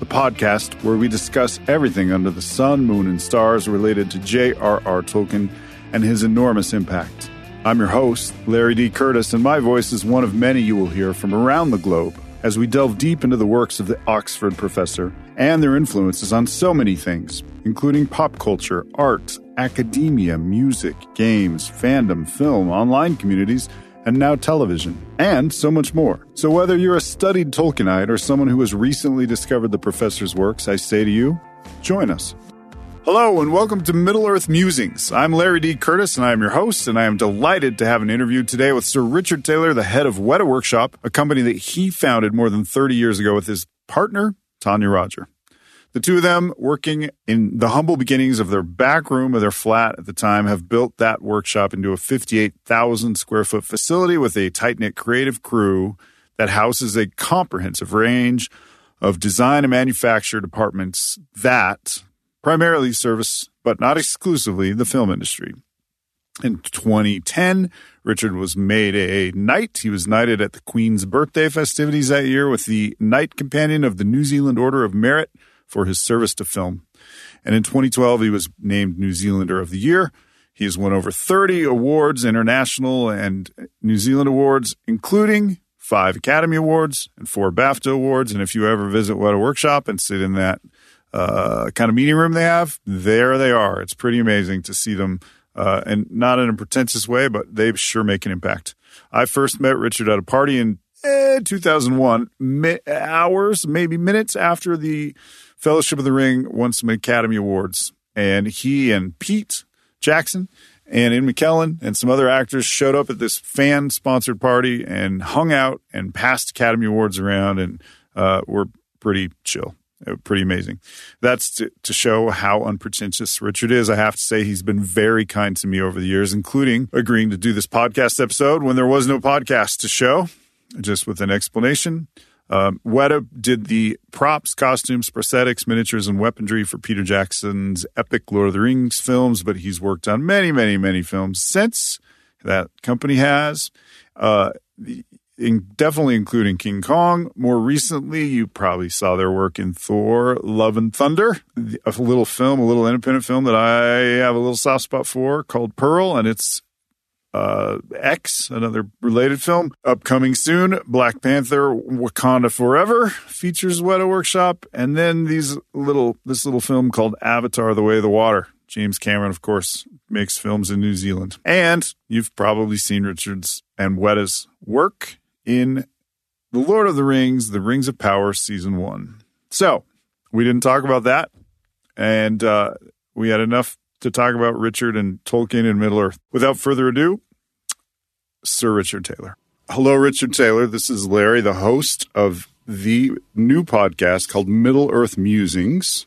the podcast where we discuss everything under the sun, moon, and stars related to J.R.R. Tolkien and his enormous impact. I'm your host, Larry D. Curtis, and my voice is one of many you will hear from around the globe as we delve deep into the works of the Oxford professor and their influences on so many things, including pop culture, art, academia, music, games, fandom, film, online communities, and now television, and so much more. So, whether you're a studied Tolkienite or someone who has recently discovered the professor's works, I say to you, join us. Hello, and welcome to Middle Earth Musings. I'm Larry D. Curtis, and I am your host, and I am delighted to have an interview today with Sir Richard Taylor, the head of Weta Workshop, a company that he founded more than 30 years ago with his partner, Tania Rodger. The two of them, working in the humble beginnings of their back room of their flat at the time, have built that workshop into a 58,000 square foot facility with a tight knit creative crew that houses a comprehensive range of design and manufacture departments that primarily service, but not exclusively, the film industry. In 2010, Richard was made a knight. He was knighted at the Queen's birthday festivities that year with the Knight Companion of the New Zealand Order of Merit for his service to film. And in 2012, he was named New Zealander of the Year. He has won over 30 awards, international and New Zealand awards, including five Academy Awards and four BAFTA Awards. And if you ever visit Weta Workshop and sit in that uh, kind of meeting room they have, there they are. It's pretty amazing to see them, uh, and not in a pretentious way, but they sure make an impact. I first met Richard at a party in eh, 2001, mi- hours, maybe minutes after the Fellowship of the Ring won some Academy Awards, and he and Pete Jackson and Ian McKellen and some other actors showed up at this fan sponsored party and hung out and passed Academy Awards around and uh, were pretty chill. Uh, Pretty amazing. That's to, to show how unpretentious Richard is. I have to say he's been very kind to me over the years, including agreeing to do this podcast episode when there was no podcast to show, just with an explanation. Um, Weta did the props, costumes, prosthetics, miniatures, and weaponry for Peter Jackson's epic Lord of the Rings films, but he's worked on many, many, many films since that company has. Uh, in, definitely including King Kong. More recently, you probably saw their work in Thor, Love and Thunder, a little film, a little independent film that I have a little soft spot for called Pearl, and it's uh, X, another related film, upcoming soon. Black Panther, Wakanda Forever features Weta Workshop, and then these little this little film called Avatar: The Way of the Water. James Cameron, of course, makes films in New Zealand, and you've probably seen Richards and Weta's work in The Lord of the Rings: The Rings of Power, season one. So we didn't talk about that, and uh, we had enough to talk about Richard and Tolkien and Middle Earth. Without further ado, Sir Richard Taylor. Hello, Richard Taylor. This is Larry, the host of the new podcast called Middle Earth Musings.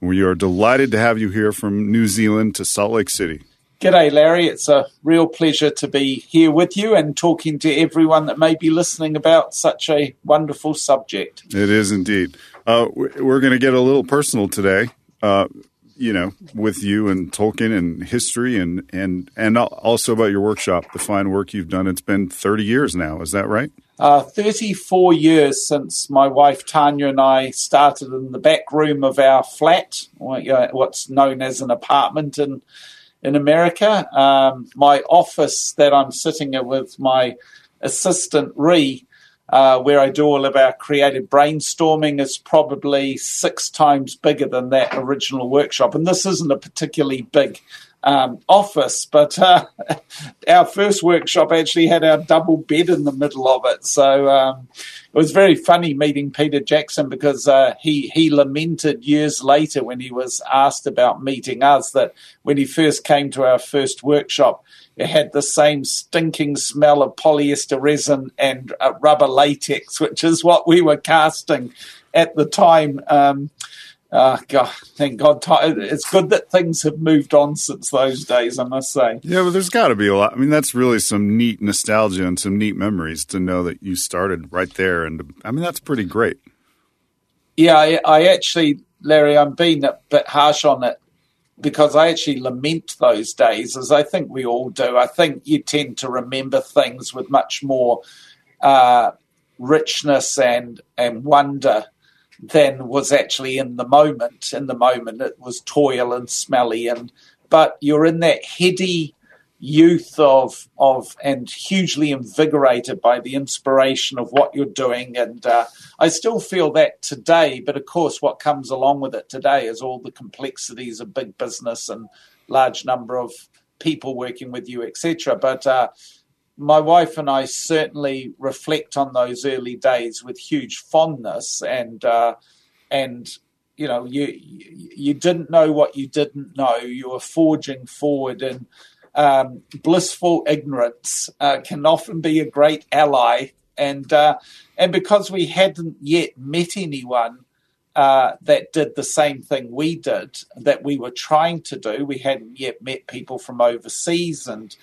We are delighted to have you here from New Zealand to Salt Lake City. G'day, Larry. It's a real pleasure to be here with you and talking to everyone that may be listening about such a wonderful subject. It is indeed. Uh, we're going to get a little personal today. Uh, you know, with you and Tolkien and history and and and also about your workshop, the fine work you've done. It's been 30 years now. Is that right? Uh, 34 years since my wife Tania and I started in the back room of our flat, what's known as an apartment in in America. Um, my office that I'm sitting in with my assistant Ree uh, where I do all of our creative brainstorming, is probably six times bigger than that original workshop. And this isn't a particularly big um, office, but uh, our first workshop actually had our double bed in the middle of it. So um, it was very funny meeting Peter Jackson because uh, he he lamented years later when he was asked about meeting us that when he first came to our first workshop, it had the same stinking smell of polyester resin and uh, rubber latex, which is what we were casting at the time. Um, uh, God, thank God. It's good that things have moved on since those days, I must say. Yeah, but there's got to be a lot. I mean, that's really some neat nostalgia and some neat memories to know that you started right there. And I mean, that's pretty great. Yeah, I, I actually, Larry, I'm being a bit harsh on it because I actually lament those days, as I think we all do. I think you tend to remember things with much more uh, richness and and wonder than was actually in the moment. In the moment, it was toil and smelly, and but you're in that heady youth of of and hugely invigorated by the inspiration of what you're doing and uh, I still feel that today but of course what comes along with it today is all the complexities of big business and large number of people working with you etc but uh, my wife and I certainly reflect on those early days with huge fondness, and uh, and you know you you didn't know what you didn't know. You were forging forward, and um, blissful ignorance uh, can often be a great ally. And uh, and because we hadn't yet met anyone uh, that did the same thing we did, that we were trying to do, we hadn't yet met people from overseas and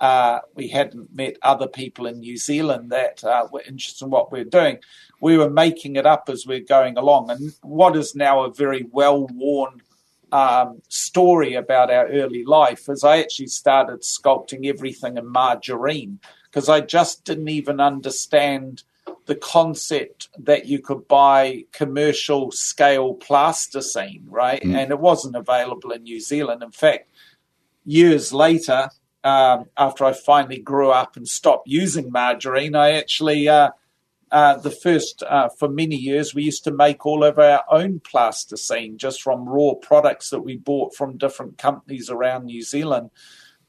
uh, we hadn't met other people in New Zealand that uh, were interested in what we we're doing. We were making it up as we we're going along. And what is now a very well worn um, story about our early life is I actually started sculpting everything in margarine because I just didn't even understand the concept that you could buy commercial scale plasticine, right? Mm. And it wasn't available in New Zealand. In fact, years later, um, after I finally grew up and stopped using margarine, I actually, uh, uh, the first, uh, for many years, we used to make all of our own plasticine just from raw products that we bought from different companies around New Zealand.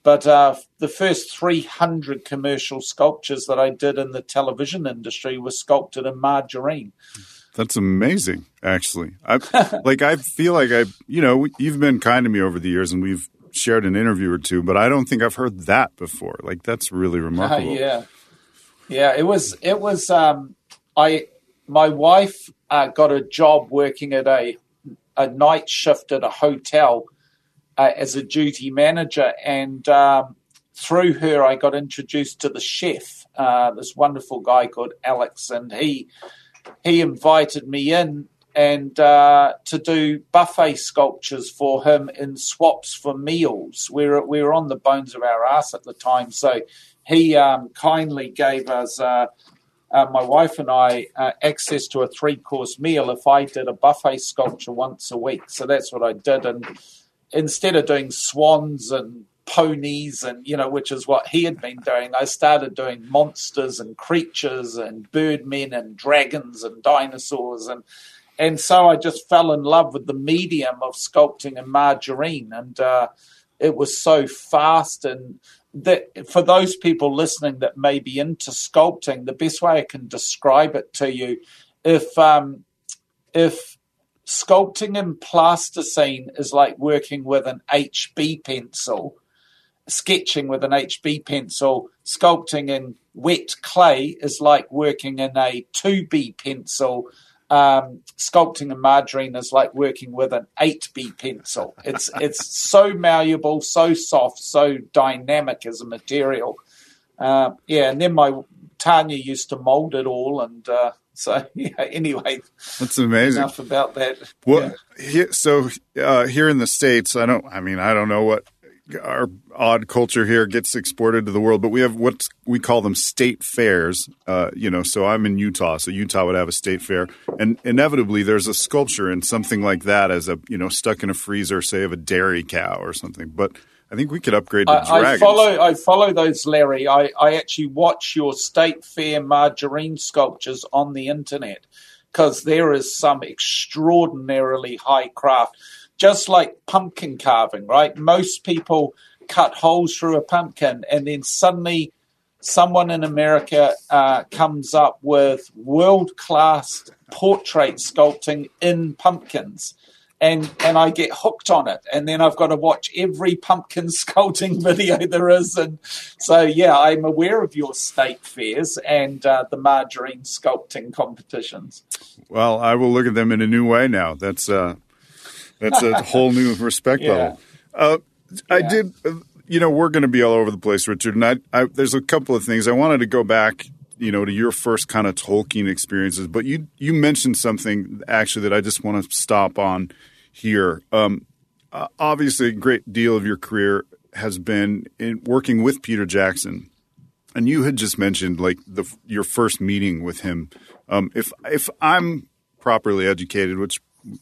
But uh, the first 300 commercial sculptures that I did in the television industry were sculpted in margarine. That's amazing, actually. I like. I feel like I, you know, you've been kind to me over the years, and we've shared an interview or two, but I don't think I've heard that before. Like that's really remarkable. Uh, yeah, yeah. It was. It was. Um, I. My wife uh, got a job working at a a night shift at a hotel uh, as a duty manager, and um, through her, I got introduced to the chef, uh, this wonderful guy called Alex, and he he invited me in and uh, to do buffet sculptures for him in swaps for meals. We were, we were on the bones of our ass at the time, so he um, kindly gave us, uh, uh, my wife and I, uh, access to a three course meal if I did a buffet sculpture once a week. So that's what I did. And instead of doing swans and ponies and you know which is what he had been doing i started doing monsters and creatures and birdmen and dragons and dinosaurs and and so I just fell in love with the medium of sculpting in margarine, and uh, it was so fast. And that for those people listening that may be into sculpting, the best way I can describe it to you, if um, if sculpting in plasticine is like working with an HB pencil, sketching with an HB pencil, sculpting in wet clay is like working in a 2B pencil um, sculpting a margarine is like working with an 8B pencil. It's it's so malleable, so soft, so dynamic as a material. Uh, yeah, and then my Tania used to mold it all, and uh, so yeah. Anyway, that's amazing. Enough about that. Well, yeah. here, so uh, here in the states, I don't. I mean, I don't know what our odd culture here gets exported to the world, but we have what we call them state fairs. Uh, you know, so I'm in Utah, so Utah would have a state fair, and inevitably there's a sculpture and something like that as a you know stuck in a freezer, say of a dairy cow or something. But I think we could upgrade to I. I follow. I follow those, Larry. I, I actually watch your state fair margarine sculptures on the internet because there is some extraordinarily high craft, just like pumpkin carving. Right, most people cut holes through a pumpkin, and then suddenly someone in America uh, comes up with world class portrait sculpting in pumpkins. And and I get hooked on it, and then I've got to watch every pumpkin sculpting video there is, and so yeah, I'm aware of your state fairs and uh, the margarine sculpting competitions. Well, I will look at them in a new way now. That's uh, that's a whole new respect Yeah. level. Uh, I Yeah. did, uh, you know, we're going to be all over the place, Richard. And I, I, there's a couple of things I wanted to go back, you know, to your first kind of Tolkien experiences. But you you mentioned something actually that I just want to stop on here. Um, uh, obviously, a great deal of your career has been in working with Peter Jackson, and you had just mentioned like the your first meeting with him. Um, if if I'm properly educated, which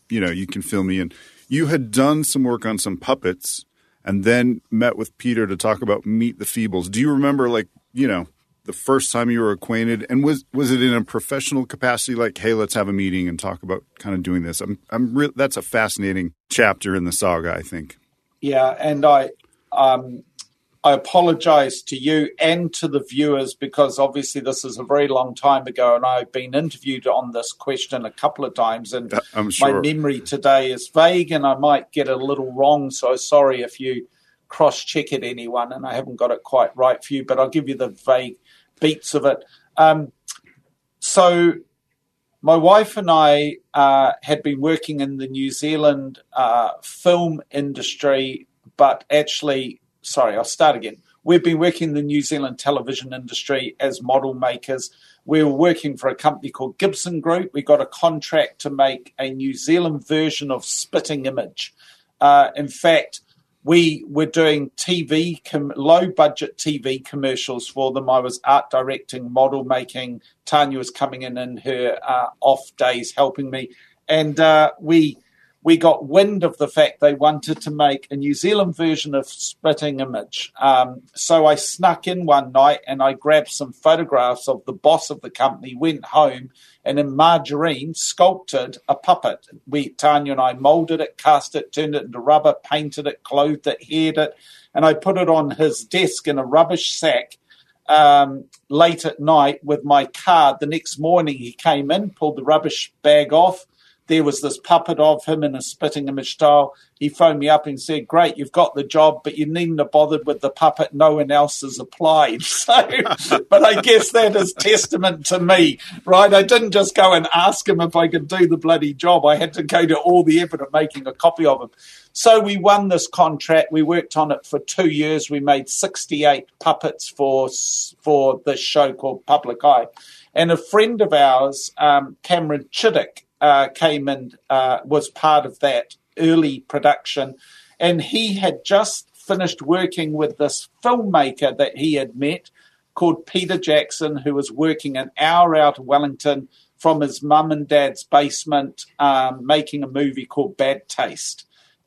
you know you can fill me in, you had done some work on some puppets, and then met with Peter to talk about Meet the Feebles. Do you remember like you know the first time you were acquainted, and was was it in a professional capacity? Like, hey, let's have a meeting and talk about kind of doing this. I'm I'm re- that's a fascinating chapter in the saga. I think. Yeah, and I um, I apologize to you and to the viewers because obviously this is a very long time ago, and I've been interviewed on this question a couple of times, and I'm my memory today is vague, and I might get a little wrong. So sorry if you cross check it, anyone, and I haven't got it quite right for you, but I'll give you the vague beats of it. Um, so my wife and I uh, had been working in the New Zealand uh, film industry, but actually, sorry, I'll start again. We've been working in the New Zealand television industry as model makers. We were working for a company called Gibson Group. We got a contract to make a New Zealand version of Spitting Image. Uh, in fact, we were doing TV, com- low budget TV commercials for them. I was art directing, model making. Tania was coming in in her uh, off days helping me. And uh, we we got wind of the fact they wanted to make a New Zealand version of Spitting Image. Um, so I snuck in one night and I grabbed some photographs of the boss of the company, went home, and in margarine sculpted a puppet. We Tania and I molded it, cast it, turned it into rubber, painted it, clothed it, haired it, and I put it on his desk in a rubbish sack um, late at night with my card. The next morning, he came in, pulled the rubbish bag off. There was this puppet of him in a spitting image style. He phoned me up and said, Great, you've got the job, but you needn't have bothered with the puppet. No one else has applied. So, but I guess that is testament to me, right? I didn't just go and ask him if I could do the bloody job. I had to go to all the effort of making a copy of him. So we won this contract. We worked on it for two years. We made 68 puppets for for this show called Public Eye. And a friend of ours, um, Cameron Chittock, uh, came and uh, was part of that early production. And he had just finished working with this filmmaker that he had met called Peter Jackson, who was working an hour out of Wellington from his mum and dad's basement, um, making a movie called Bad Taste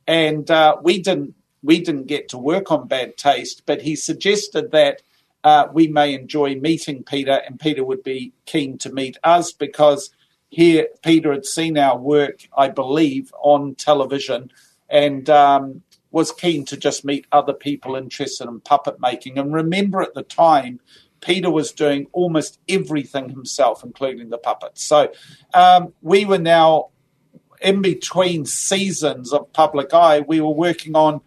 and uh, we didn't we didn't get to work on Bad Taste, but he suggested that uh, we may enjoy meeting Peter, and Peter would be keen to meet us because here Peter had seen our work, I believe, on television, and um, was keen to just meet other people interested in puppet making. And remember, at the time. Peter was doing almost everything himself, including the puppets. So um, we were now in between seasons of Public Eye, we were working on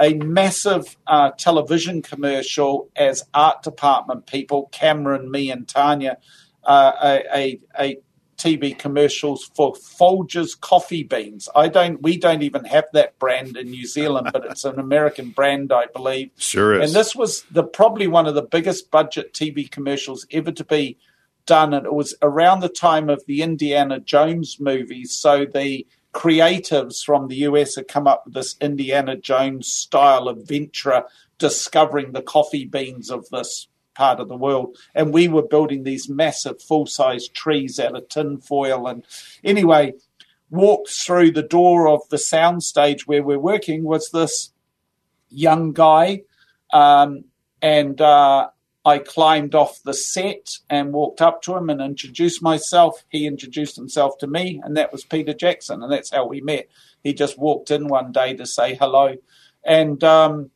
a massive uh, television commercial as art department people, Cameron, me, and Tania, uh, a, a, a TV commercials for Folgers coffee beans. I don't, we don't even have that brand in New Zealand, but it's an American brand, I believe. Sure is. And this was the probably one of the biggest budget TV commercials ever to be done. And it was around the time of the Indiana Jones movies. So the creatives from the US had come up with this Indiana Jones style adventure, discovering the coffee beans of this part of the world. And we were building these massive full size trees out of tin foil. And anyway, walked through the door of the soundstage where we're working was this young guy. Um, and uh, I climbed off the set and walked up to him and introduced myself. He introduced himself to me, and that was Peter Jackson, and that's how we met. He just walked in one day to say hello, and um,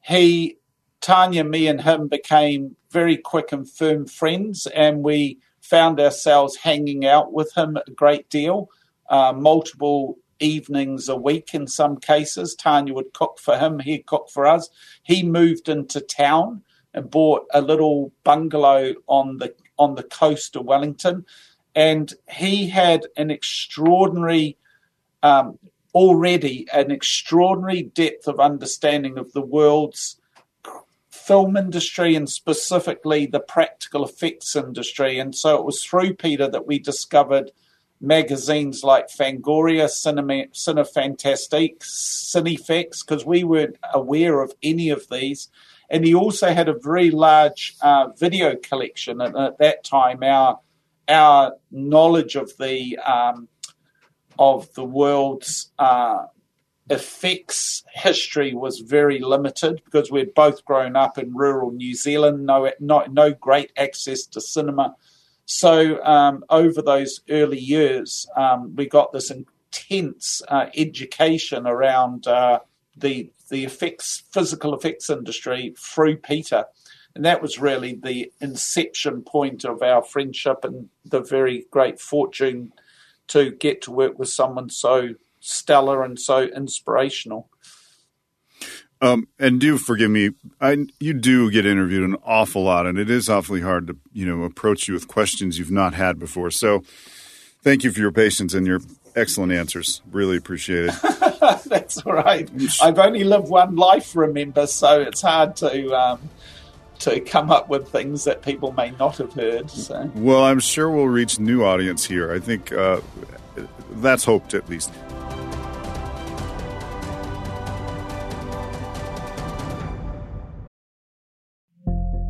he, Tania, me, and him became very quick and firm friends, and we found ourselves hanging out with him a great deal, uh, multiple evenings a week in some cases. Tania would cook for him, he'd cook for us. He moved into town and bought a little bungalow on the on the coast of Wellington, and he had an extraordinary. Um, already an extraordinary depth of understanding of the world's film industry and specifically the practical effects industry. And so it was through Peter that we discovered magazines like Fangoria, Cinema, Cinefantastique, Cinefex, because we weren't aware of any of these. And he also had a very large uh, video collection. And at that time, our our knowledge of the um, of the world's uh, effects history was very limited because we'd both grown up in rural New Zealand, no, no, no great access to cinema. So um, over those early years, um, we got this intense uh, education around uh, the the effects, physical effects industry through Peter. And that was really the inception point of our friendship and the very great fortune to get to work with someone so stellar and so inspirational. Um, and do forgive me, I you do get interviewed an awful lot, and it is awfully hard to you know approach you with questions you've not had before. So, thank you for your patience and your excellent answers. Really appreciate it. That's all right. I've only lived one life, remember, so it's hard to um, to come up with things that people may not have heard. So. Well, I'm sure we'll reach new audience here. I think uh, that's hoped at least.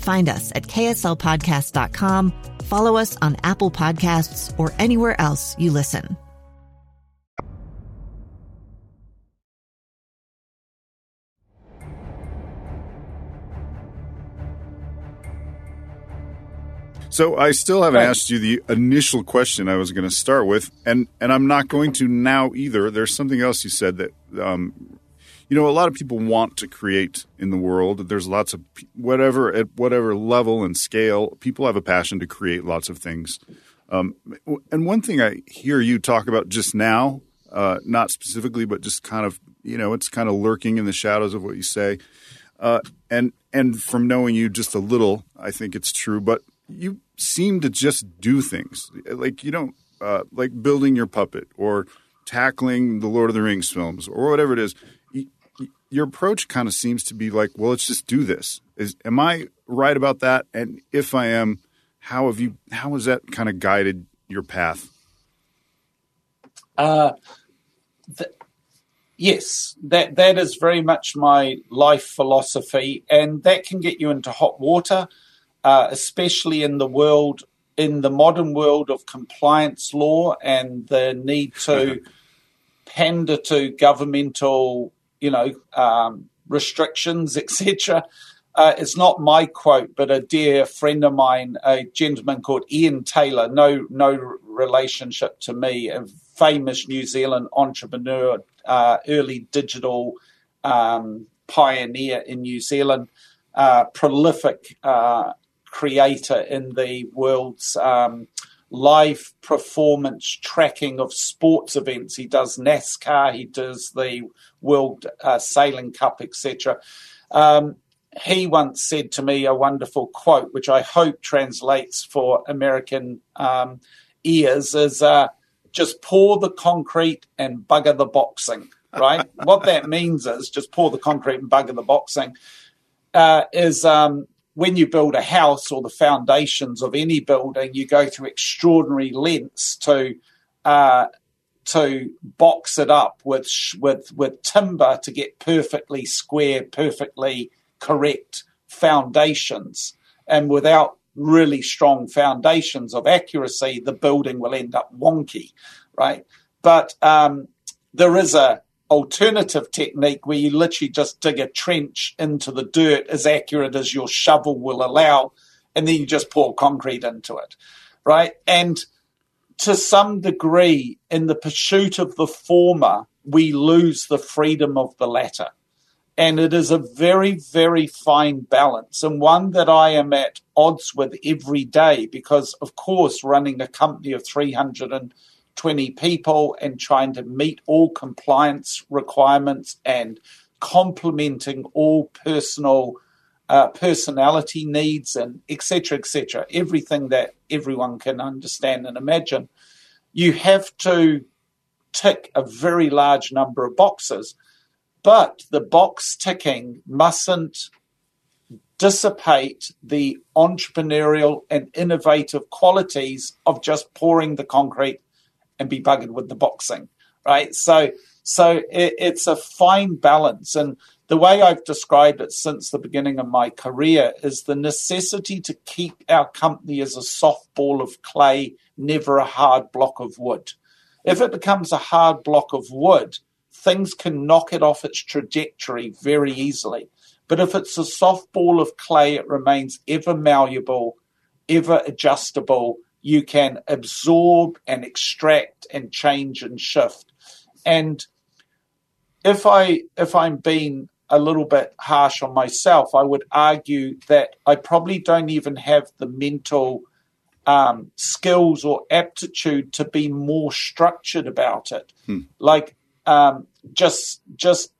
Find us at kslpodcast.com, follow us on Apple Podcasts, or anywhere else you listen. So I still haven't asked you the initial question I was going to start with, and and I'm not going to now either. There's something else you said that um, you know, a lot of people want to create in the world. There's lots of whatever at whatever level and scale, people have a passion to create lots of things. Um, and one thing I hear you talk about just now, uh, not specifically, but just kind of, you know, it's kind of lurking in the shadows of what you say. Uh, and and from knowing you just a little, I think it's true. But you seem to just do things like you don't uh, like building your puppet or tackling the Lord of the Rings films or whatever it is your approach kind of seems to be like, well, let's just do this. Is am I right about that? And if I am, how have you? How has that kind of guided your path? Uh, th- yes, that that is very much my life philosophy, and that can get you into hot water, uh, especially in the world, in the modern world of compliance law and the need to pander to governmental you know, um, restrictions, etc. Uh, it's not my quote, but a dear friend of mine, a gentleman called Ian Taylor, no no relationship to me, a famous New Zealand entrepreneur, uh, early digital um, pioneer in New Zealand, uh, prolific uh, creator in the world's um, live performance tracking of sports events. He does NASCAR, he does the World uh, Sailing Cup, etc. Um, he once said to me a wonderful quote, which I hope translates for American um, ears, is uh, just pour the concrete and bugger the boxing. Right? what that means is just pour the concrete and bugger the boxing. Uh, is um, when you build a house or the foundations of any building, you go through extraordinary lengths to uh, to box it up with with with timber to get perfectly square, perfectly correct foundations. And without really strong foundations of accuracy, the building will end up wonky, right? But um, there is a alternative technique where you literally just dig a trench into the dirt as accurate as your shovel will allow, and then you just pour concrete into it, right? And to some degree, in the pursuit of the former, we lose the freedom of the latter. And it is a very, very fine balance and one that I am at odds with every day because, of course, running a company of 320 people and trying to meet all compliance requirements and complementing all personal uh, personality needs and etc etc everything that everyone can understand and imagine. You have to tick a very large number of boxes but the box ticking mustn't dissipate the entrepreneurial and innovative qualities of just pouring the concrete and be buggered with the boxing, right? So, so it, it's a fine balance. And the way I've described it since the beginning of my career is the necessity to keep our company as a soft ball of clay, never a hard block of wood. If it becomes a hard block of wood, things can knock it off its trajectory very easily. But if it's a soft ball of clay, it remains ever malleable, ever adjustable. You can absorb and extract and change and shift. And if I if I'm being a little bit harsh on myself, I would argue that I probably don't even have the mental um, skills or aptitude to be more structured about it. Hmm. Like um, just just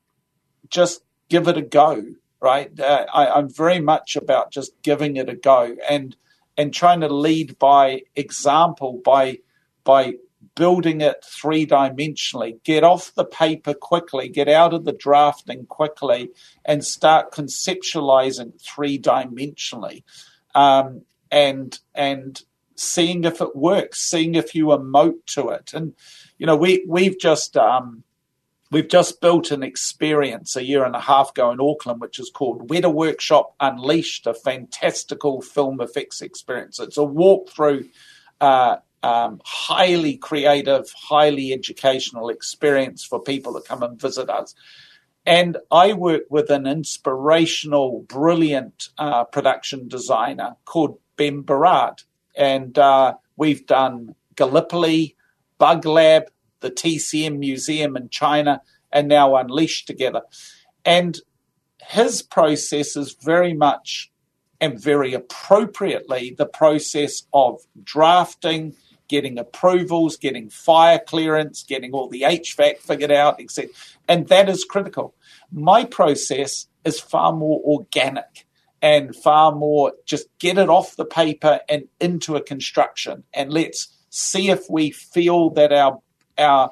just give it a go right uh, I, i'm very much about just giving it a go and and trying to lead by example by by building it three dimensionally get off the paper quickly get out of the drafting quickly and start conceptualizing three dimensionally um, and and seeing if it works seeing if you emote to it. And you know we we've just um, We've just built an experience a year and a half ago in Auckland, which is called Weta Workshop Unleashed, a fantastical film effects experience. It's a walkthrough, uh, um, highly creative, highly educational experience for people to come and visit us. And I work with an inspirational, brilliant uh, production designer called Ben Berard. And uh, we've done Gallipoli, Bug Lab, the TCM Museum in China, and now Unleashed together. And his process is very much and very appropriately the process of drafting, getting approvals, getting fire clearance, getting all the HVAC figured out, etc. And that is critical. My process is far more organic and far more just get it off the paper and into a construction and let's see if we feel that our our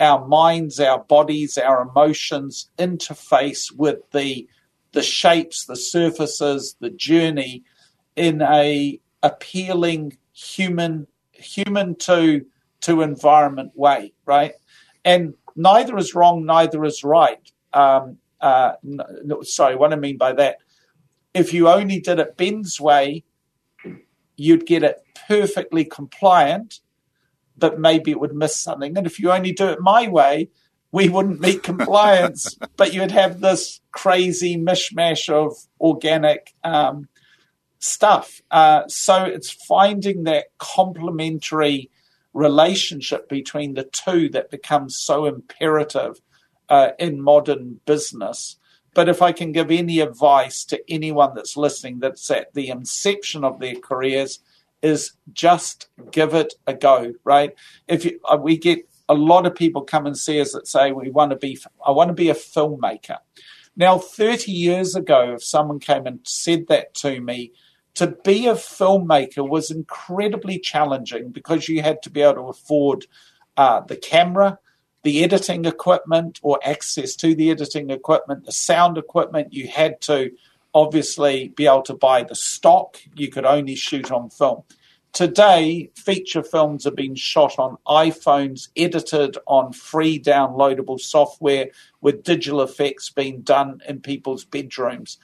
our minds, our bodies, our emotions interface with the the shapes, the surfaces, the journey in a appealing human human to to environment way, right? And neither is wrong, neither is right. Um, uh, no, sorry, what I mean by that, if you only did it Ben's way, you'd get it perfectly compliant but maybe it would miss something. And if you only do it my way, we wouldn't meet compliance, but you'd have this crazy mishmash of organic um, stuff. Uh, so it's finding that complementary relationship between the two that becomes so imperative uh, in modern business. But if I can give any advice to anyone that's listening that's at the inception of their careers, is just give it a go, right? If you, uh, we get a lot of people come and see us that say we want to be, I want to be a filmmaker. Now, 30 years ago, if someone came and said that to me, to be a filmmaker was incredibly challenging because you had to be able to afford uh, the camera, the editing equipment, or access to the editing equipment, the sound equipment. You had to obviously be able to buy the stock. You could only shoot on film. Today, feature films are being shot on iPhones, edited on free downloadable software with digital effects being done in people's bedrooms.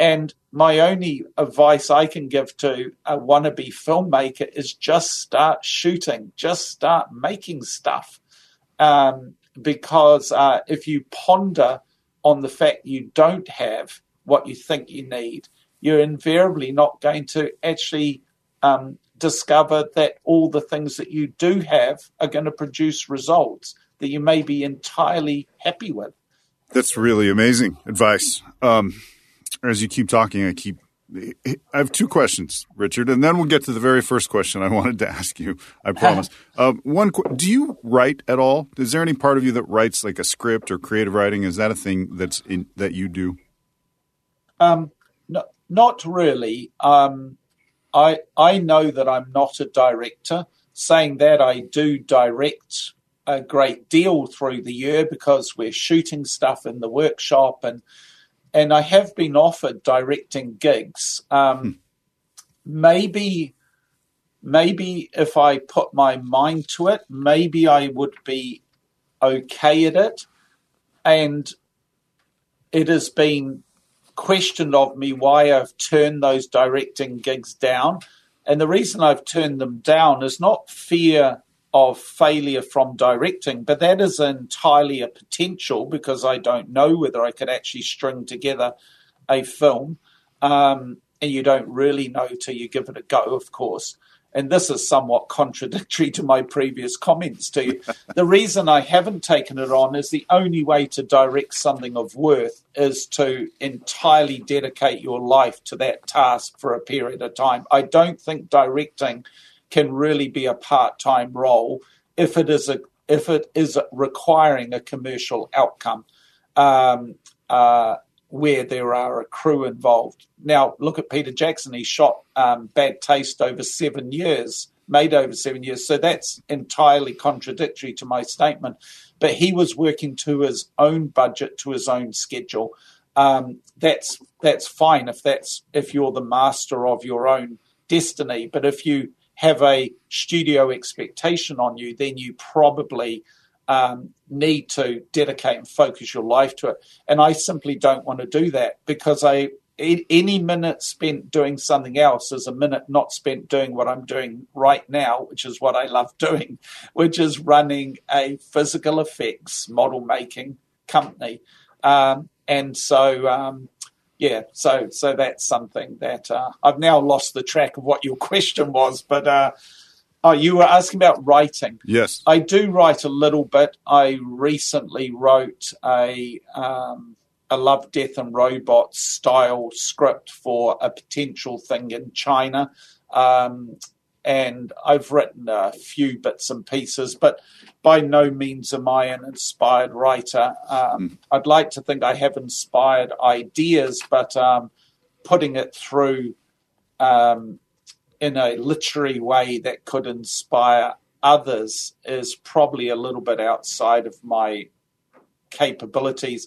And my only advice I can give to a wannabe filmmaker is just start shooting, just start making stuff. Um, because uh, if you ponder on the fact you don't have what you think you need, you're invariably not going to actually um, discover that all the things that you do have are going to produce results that you may be entirely happy with. That's really amazing advice. Um, as you keep talking, I keep. I have two questions, Richard, and then we'll get to the very first question I wanted to ask you. I promise. um, one, do you write at all? Is there any part of you that writes like a script or creative writing? Is that a thing that's in, that you do? Um, no, not really. Um, I I know that I'm not a director. Saying that, I do direct a great deal through the year because we're shooting stuff in the workshop and and I have been offered directing gigs. Um, hmm. Maybe, maybe if I put my mind to it, maybe I would be okay at it. And it has been questioned of me why I've turned those directing gigs down. And the reason I've turned them down is not fear of failure from directing, but that is entirely a potential because I don't know whether I could actually string together a film. Um, and you don't really know till you give it a go, of course. And this is somewhat contradictory to my previous comments to you. the reason I haven't taken it on is the only way to direct something of worth is to entirely dedicate your life to that task for a period of time. I don't think directing can really be a part-time role if it is a if it is requiring a commercial outcome um, uh, where there are a crew involved. Now look at Peter Jackson; he shot um, Bad Taste over seven years, made over seven years. So that's entirely contradictory to my statement. But he was working to his own budget, to his own schedule. Um, that's that's fine if that's if you're the master of your own destiny. But if you have a studio expectation on you, then you probably um, need to dedicate and focus your life to it. And I simply don't want to do that because I any minute spent doing something else is a minute not spent doing what I'm doing right now, which is what I love doing, which is running a physical effects model making company. Um, and so um, yeah, so so that's something that uh, I've now lost the track of what your question was, but uh, oh, you were asking about writing. Yes, I do write a little bit. I recently wrote a um, a Love, Death and Robots style script for a potential thing in China. Um, and I've written a few bits and pieces, but by no means am I an inspired writer. Um, mm. I'd like to think I have inspired ideas, but um, putting it through um, in a literary way that could inspire others is probably a little bit outside of my capabilities.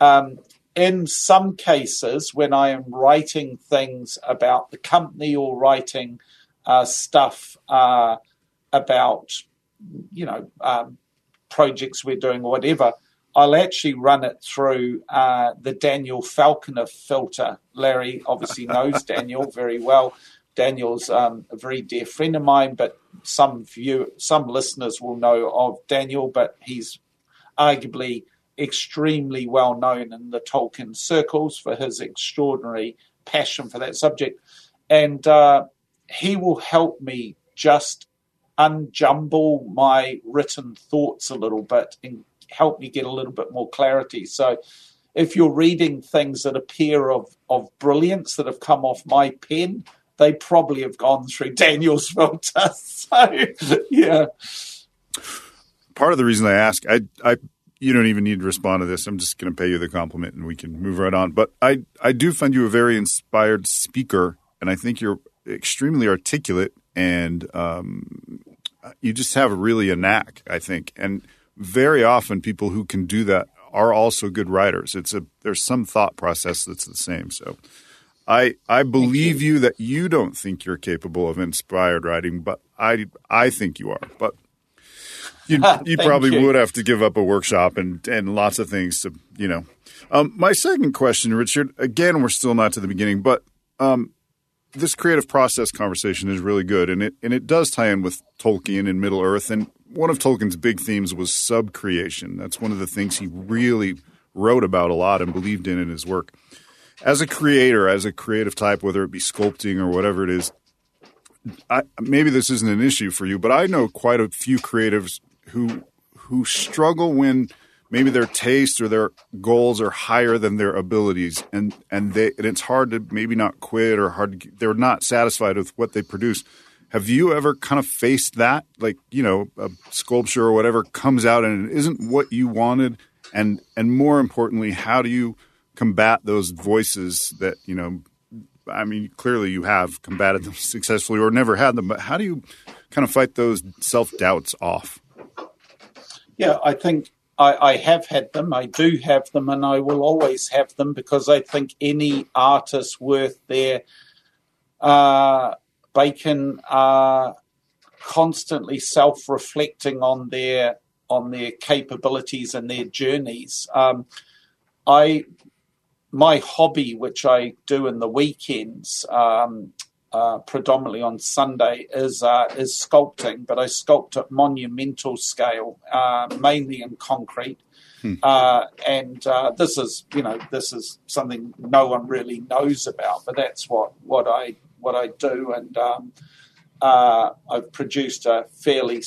Um, in some cases, when I am writing things about the company or writing uh, stuff uh, about, you know, um, projects we're doing or whatever, I'll actually run it through uh, the Daniel Falconer filter. Larry obviously knows Daniel very well. Daniel's um, a very dear friend of mine, but some view, some listeners will know of Daniel, but he's arguably extremely well known in the Tolkien circles for his extraordinary passion for that subject. And uh, he will help me just unjumble my written thoughts a little bit and help me get a little bit more clarity. So if you're reading things that appear of, of brilliance that have come off my pen, they probably have gone through Daniel's filter. So, yeah. Part of the reason I ask, I, I, you don't even need to respond to this. I'm just going to pay you the compliment, and we can move right on. But I, I do find you a very inspired speaker, and I think you're extremely articulate, and um, you just have really a knack. I think, and very often people who can do that are also good writers. It's a there's some thought process that's the same. So I I believe you. you. that you don't think you're capable of inspired writing, but I I think you are. But you you probably you. would have to give up a workshop and and lots of things to you know. Um, my second question, Richard. Again, we're still not to the beginning, but um, this creative process conversation is really good, and it and it does tie in with Tolkien and Middle Earth. And one of Tolkien's big themes was subcreation. That's one of the things he really wrote about a lot and believed in in his work. As a creator, as a creative type, whether it be sculpting or whatever it is, I, maybe this isn't an issue for you, but I know quite a few creatives who who struggle when maybe their taste or their goals are higher than their abilities and and they and it's hard to maybe not quit or hard to, they're not satisfied with what they produce. Have you ever kind of faced that? Like you know a sculpture or whatever comes out and it isn't what you wanted and and more importantly how do you combat those voices that you know i mean clearly you have combated them successfully or never had them but how do you kind of fight those self-doubts off yeah i think I, I, have had them, I do have them, and I will always have them because I think any artist worth their uh, bacon are constantly self-reflecting on their on their capabilities and their journeys. Um, I my hobby, which I do in the weekends, um, uh, predominantly on Sunday, is uh, is sculpting, but I sculpt at monumental scale, uh, mainly in concrete. Hmm. Uh, and uh, this is, you know, this is something no one really knows about, but that's what what I what I do, and um, uh, I've produced a fairly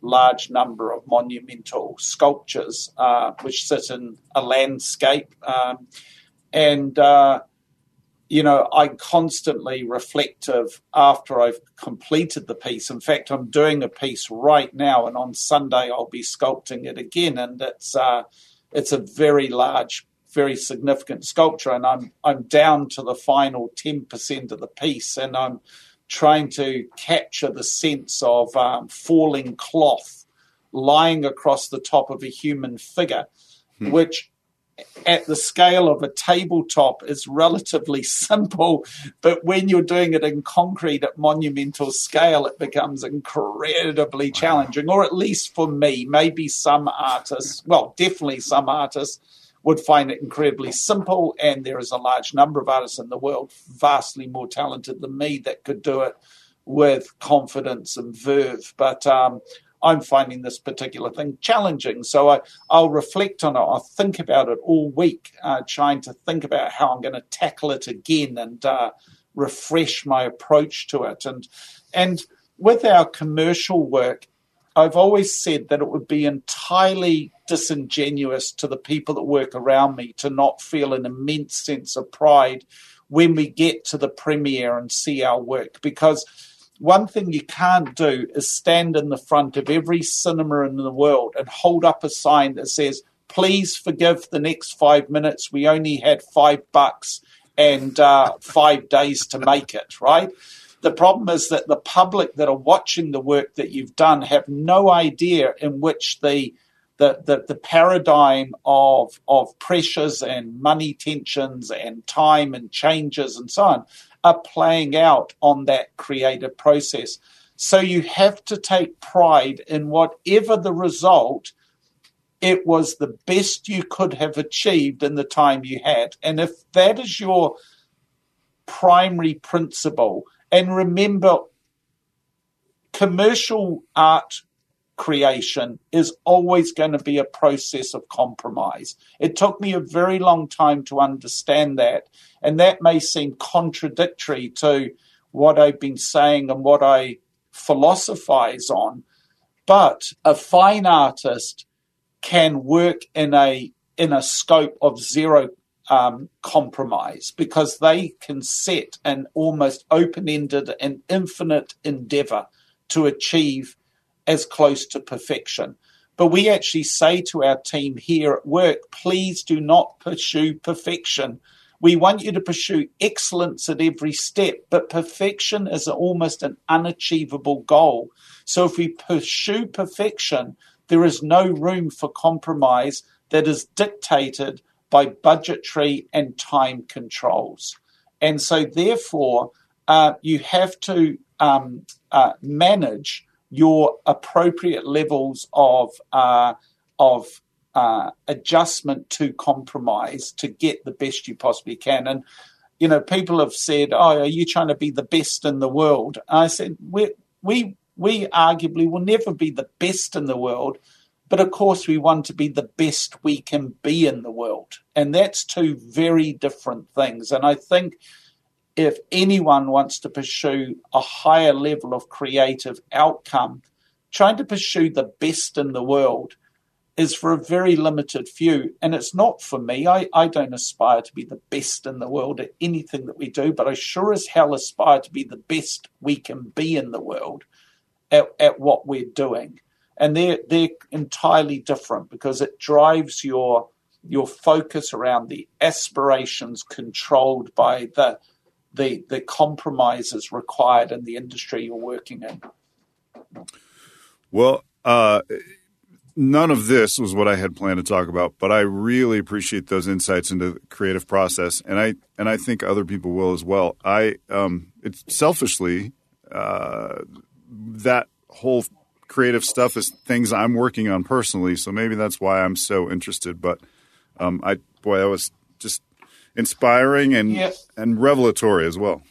large number of monumental sculptures which sit in a landscape, um, and uh, you know, I'm constantly reflective after I've completed the piece. In fact, I'm doing a piece right now, and on Sunday I'll be sculpting it again. And it's uh, it's a very large, very significant sculpture, and I'm I'm down to the final ten percent of the piece, and I'm trying to capture the sense of um, falling cloth lying across the top of a human figure, hmm. which at the scale of a tabletop is relatively simple, but when you're doing it in concrete at monumental scale, it becomes incredibly challenging, or at least for me. Maybe some artists, well, definitely some artists, would find it incredibly simple, and there is a large number of artists in the world vastly more talented than me that could do it with confidence and verve. But um, I'm finding this particular thing challenging. So I, I'll reflect on it. I'll think about it all week, uh, trying to think about how I'm going to tackle it again and uh, refresh my approach to it. And and with our commercial work, I've always said that it would be entirely disingenuous to the people that work around me to not feel an immense sense of pride when we get to the premiere and see our work because one thing you can't do is stand in the front of every cinema in the world and hold up a sign that says, please forgive the next five minutes. We only had five bucks and uh, five days to make it, right? The problem is that the public that are watching the work that you've done have no idea in which the the, the, the paradigm of of pressures and money tensions and time and changes and so on are playing out on that creative process. So you have to take pride in whatever the result, it was the best you could have achieved in the time you had. And if that is your primary principle, and remember, commercial art creation is always going to be a process of compromise. It took me a very long time to understand that. And that may seem contradictory to what I've been saying and what I philosophize on. But a fine artist can work in a in a scope of zero um, compromise because they can set an almost open ended and infinite endeavor to achieve as close to perfection. But we actually say to our team here at work, please do not pursue perfection. We want you to pursue excellence at every step, but perfection is almost an unachievable goal. So if we pursue perfection, there is no room for compromise that is dictated by budgetary and time controls. And so, therefore, uh, you have to um, uh, manage your appropriate levels of uh, of uh, adjustment to compromise to get the best you possibly can. And you know, people have said, "Oh, are you trying to be the best in the world?" I said, "We we we arguably will never be the best in the world." But of course, we want to be the best we can be in the world. And that's two very different things. And I think if anyone wants to pursue a higher level of creative outcome, trying to pursue the best in the world is for a very limited few. And it's not for me. I, I don't aspire to be the best in the world at anything that we do, but I sure as hell aspire to be the best we can be in the world at, at what we're doing and they're they're entirely different because it drives your your focus around the aspirations controlled by the the the compromises required in the industry you're working in. Well, uh, none of this was what I had planned to talk about, but I really appreciate those insights into the creative process, and I and I think other people will as well. I um, it's selfishly uh, that whole creative stuff is things I'm working on personally. So maybe that's why I'm so interested. But um, I boy, that was just inspiring and yes. and revelatory as well.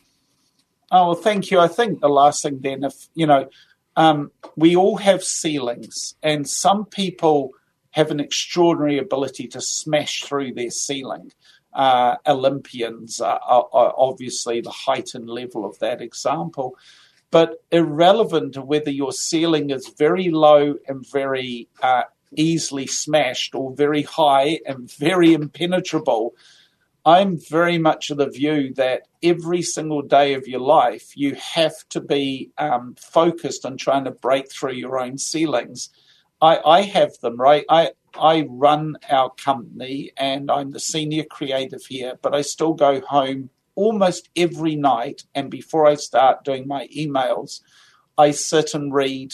Oh well, thank you. I think the last thing then, if you know, um, we all have ceilings, and some people have an extraordinary ability to smash through their ceiling. Uh, Olympians are, are, are obviously the heightened level of that example but irrelevant to whether your ceiling is very low and very uh, easily smashed or very high and very impenetrable. I'm very much of the view that every single day of your life, you have to be um, focused on trying to break through your own ceilings. I, I have them, right? I, I run our company and I'm the senior creative here, but I still go home almost every night, and before I start doing my emails, I sit and read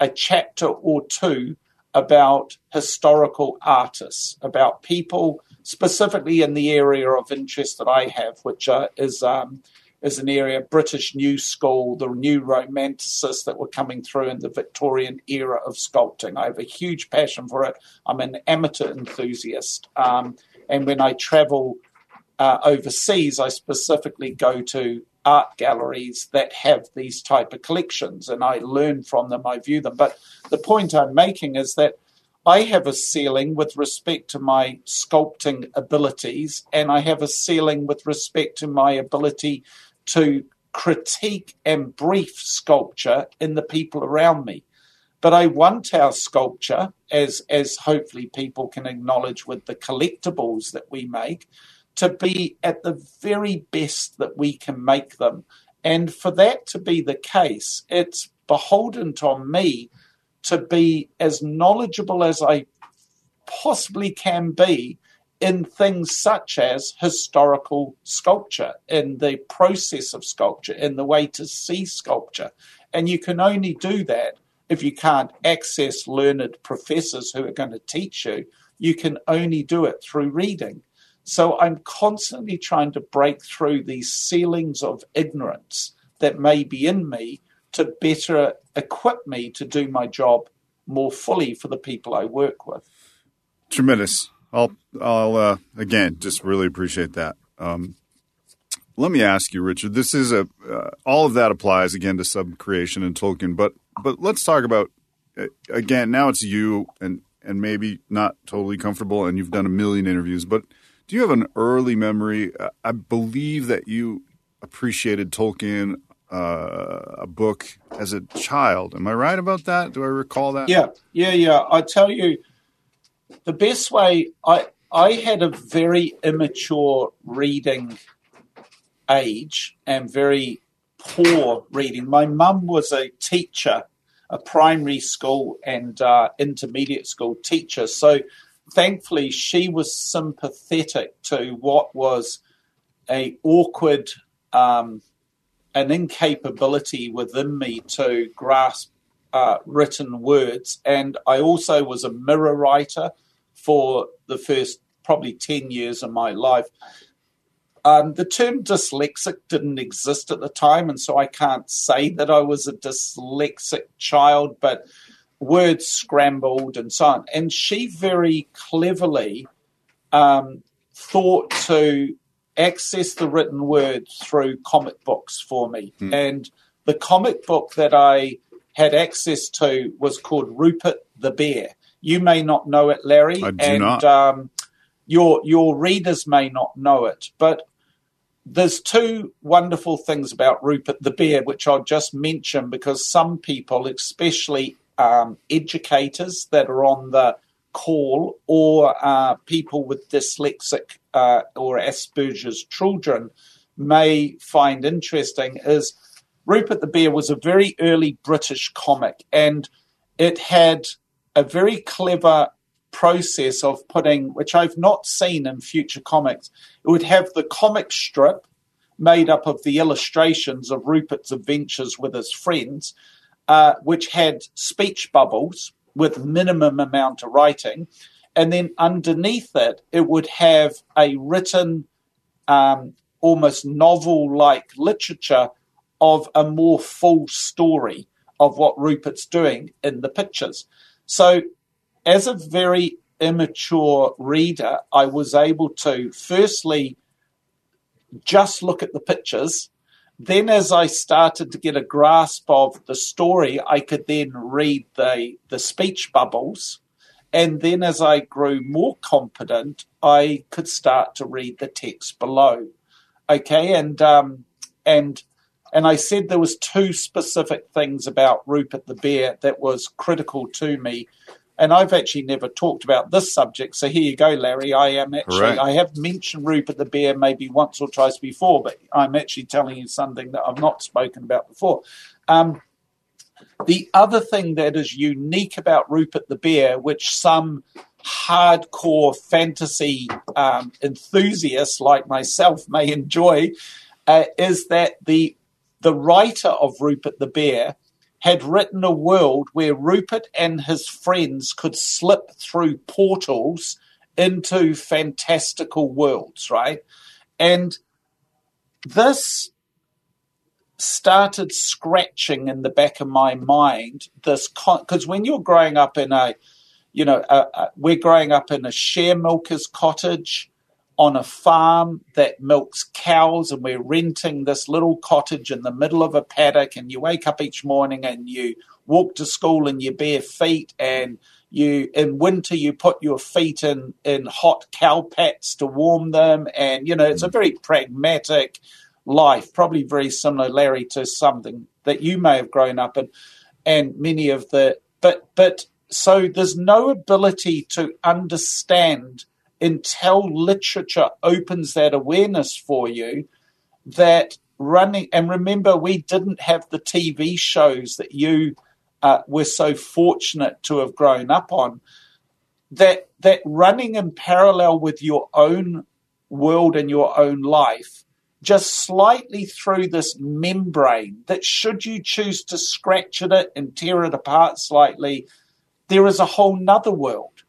a chapter or two about historical artists, about people specifically in the area of interest that I have, which uh, is um, is an area British New School, the new romanticists that were coming through in the Victorian era of sculpting. I have a huge passion for it. I'm an amateur enthusiast, um, and when I travel uh, overseas, I specifically go to art galleries that have these type of collections and I learn from them, I view them. But the point I'm making is that I have a ceiling with respect to my sculpting abilities, and I have a ceiling with respect to my ability to critique and brief sculpture in the people around me. But I want our sculpture, as as hopefully people can acknowledge with the collectibles that we make, to be at the very best that we can make them. And for that to be the case, it's beholden on me to be as knowledgeable as I possibly can be in things such as historical sculpture, in the process of sculpture, in the way to see sculpture. And you can only do that if you can't access learned professors who are going to teach you. You can only do it through reading. So I'm constantly trying to break through these ceilings of ignorance that may be in me to better equip me to do my job more fully for the people I work with. Tremendous. I'll, I'll uh, again just really appreciate that. Um, let me ask you, Richard. This is a uh, all of that applies again to sub creation and Tolkien, but but let's talk about uh, again. Now it's you and and maybe not totally comfortable, and you've done a million interviews, but do you have an early memory? Uh, I believe that you appreciated Tolkien, uh, a book, as a child. Am I right about that? Do I recall that? Yeah, yeah, yeah. I tell you, the best way I I had a very immature reading age and very poor reading. My mum was a teacher, a primary school and uh, intermediate school teacher. So thankfully, she was sympathetic to what was a awkward, um, an incapability within me to grasp uh, written words. And I also was a mirror writer for the first probably 10 years of my life. Um, the term dyslexic didn't exist at the time, and so I can't say that I was a dyslexic child, but words scrambled and so on. And she very cleverly um, thought to access the written word through comic books for me. Mm. And the comic book that I had access to was called Rupert the Bear. You may not know it, Larry, and um, your your readers may not know it, but there's two wonderful things about Rupert the Bear, which I'll just mention because some people, especially um, educators that are on the call or uh, people with dyslexic uh, or Asperger's children, may find interesting is Rupert the Bear was a very early British comic and it had a very clever process of putting, which I've not seen in future comics. It would have the comic strip made up of the illustrations of Rupert's adventures with his friends, uh, which had speech bubbles with minimum amount of writing. And then underneath it, it would have a written, um, almost novel like literature of a more full story of what Rupert's doing in the pictures. So as a very immature reader, I was able to firstly just look at the pictures. Then, as I started to get a grasp of the story, I could then read the, the speech bubbles. And then, as I grew more competent, I could start to read the text below. Okay, and um, and and I said there was two specific things about Rupert the Bear that was critical to me and I've actually never talked about this subject. So here you go, Larry. I am actually, right. I have mentioned Rupert the Bear maybe once or twice before, but I'm actually telling you something that I've not spoken about before. Um, the other thing that is unique about Rupert the Bear, which some hardcore fantasy um, enthusiasts like myself may enjoy, uh, is that the the writer of Rupert the Bear had written a world where Rupert and his friends could slip through portals into fantastical worlds, right? And this started scratching in the back of my mind this because when you're growing up in a you know a, a, we're growing up in a share milker's cottage on a farm that milks cows and we're renting this little cottage in the middle of a paddock and you wake up each morning and you walk to school in your bare feet and you in winter you put your feet in in hot cow pats to warm them and you know it's a mm. very pragmatic life probably very similar larry to something that you may have grown up in and many of the but but so there's no ability to understand until literature opens that awareness for you that running and remember we didn't have the tv shows that you uh, were so fortunate to have grown up on that that running in parallel with your own world and your own life just slightly through this membrane that should you choose to scratch at it and tear it apart slightly there is a whole nother world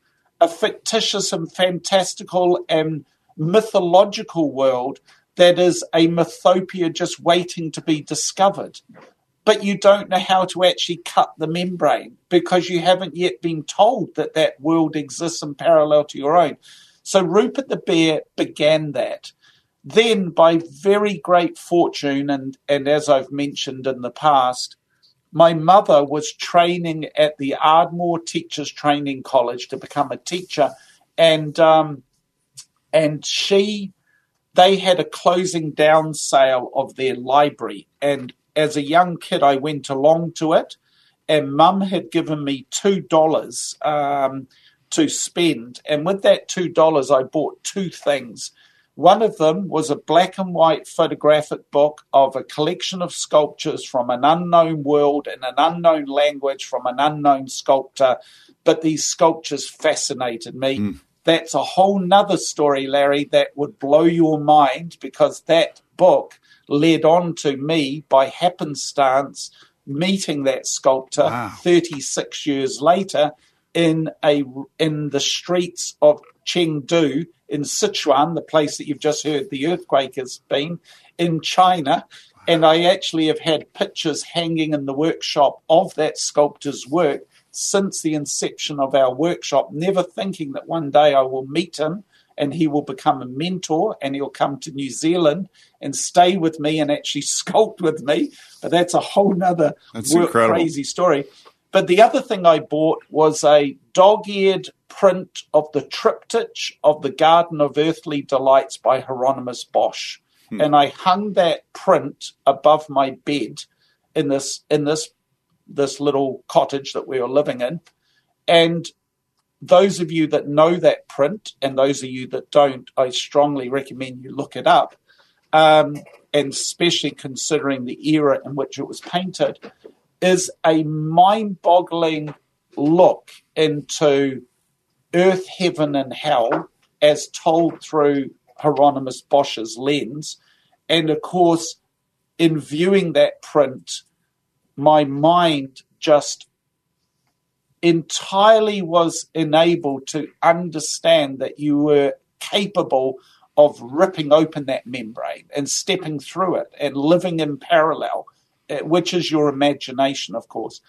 a fictitious and fantastical and mythological world that is a mythopia just waiting to be discovered. But you don't know how to actually cut the membrane because you haven't yet been told that that world exists in parallel to your own. So Rupert the Bear began that. Then, by very great fortune, and, and as I've mentioned in the past, my mother was training at the Ardmore Teachers Training College to become a teacher, and um, and she they had a closing down sale of their library, and as a young kid, I went along to it, and Mum had given me two dollars um, to spend. And with that $2, I bought two things. One of them was a black and white photographic book of a collection of sculptures from an unknown world in an unknown language from an unknown sculptor. But these sculptures fascinated me. Mm. That's a whole nother story, Larry, that would blow your mind because that book led on to me by happenstance meeting that sculptor wow. 36 years later in a in the streets of Chengdu in Sichuan, the place that you've just heard the earthquake has been in China. And I actually have had pictures hanging in the workshop of that sculptor's work since the inception of our workshop, never thinking that one day I will meet him and he will become a mentor and he'll come to New Zealand and stay with me and actually sculpt with me. But that's a whole nother work, crazy story. But the other thing I bought was a dog eared print of the triptych of the Garden of Earthly Delights by Hieronymus Bosch. Hmm. And I hung that print above my bed in this in this this little cottage that we were living in. And those of you that know that print and those of you that don't, I strongly recommend you look it up. Um, and especially considering the era in which it was painted, is a mind boggling look into earth, heaven, and hell as told through Hieronymus Bosch's lens. And of course, in viewing that print, my mind just entirely was enabled to understand that you were capable of ripping open that membrane and stepping through it and living in parallel, which is your imagination, of course.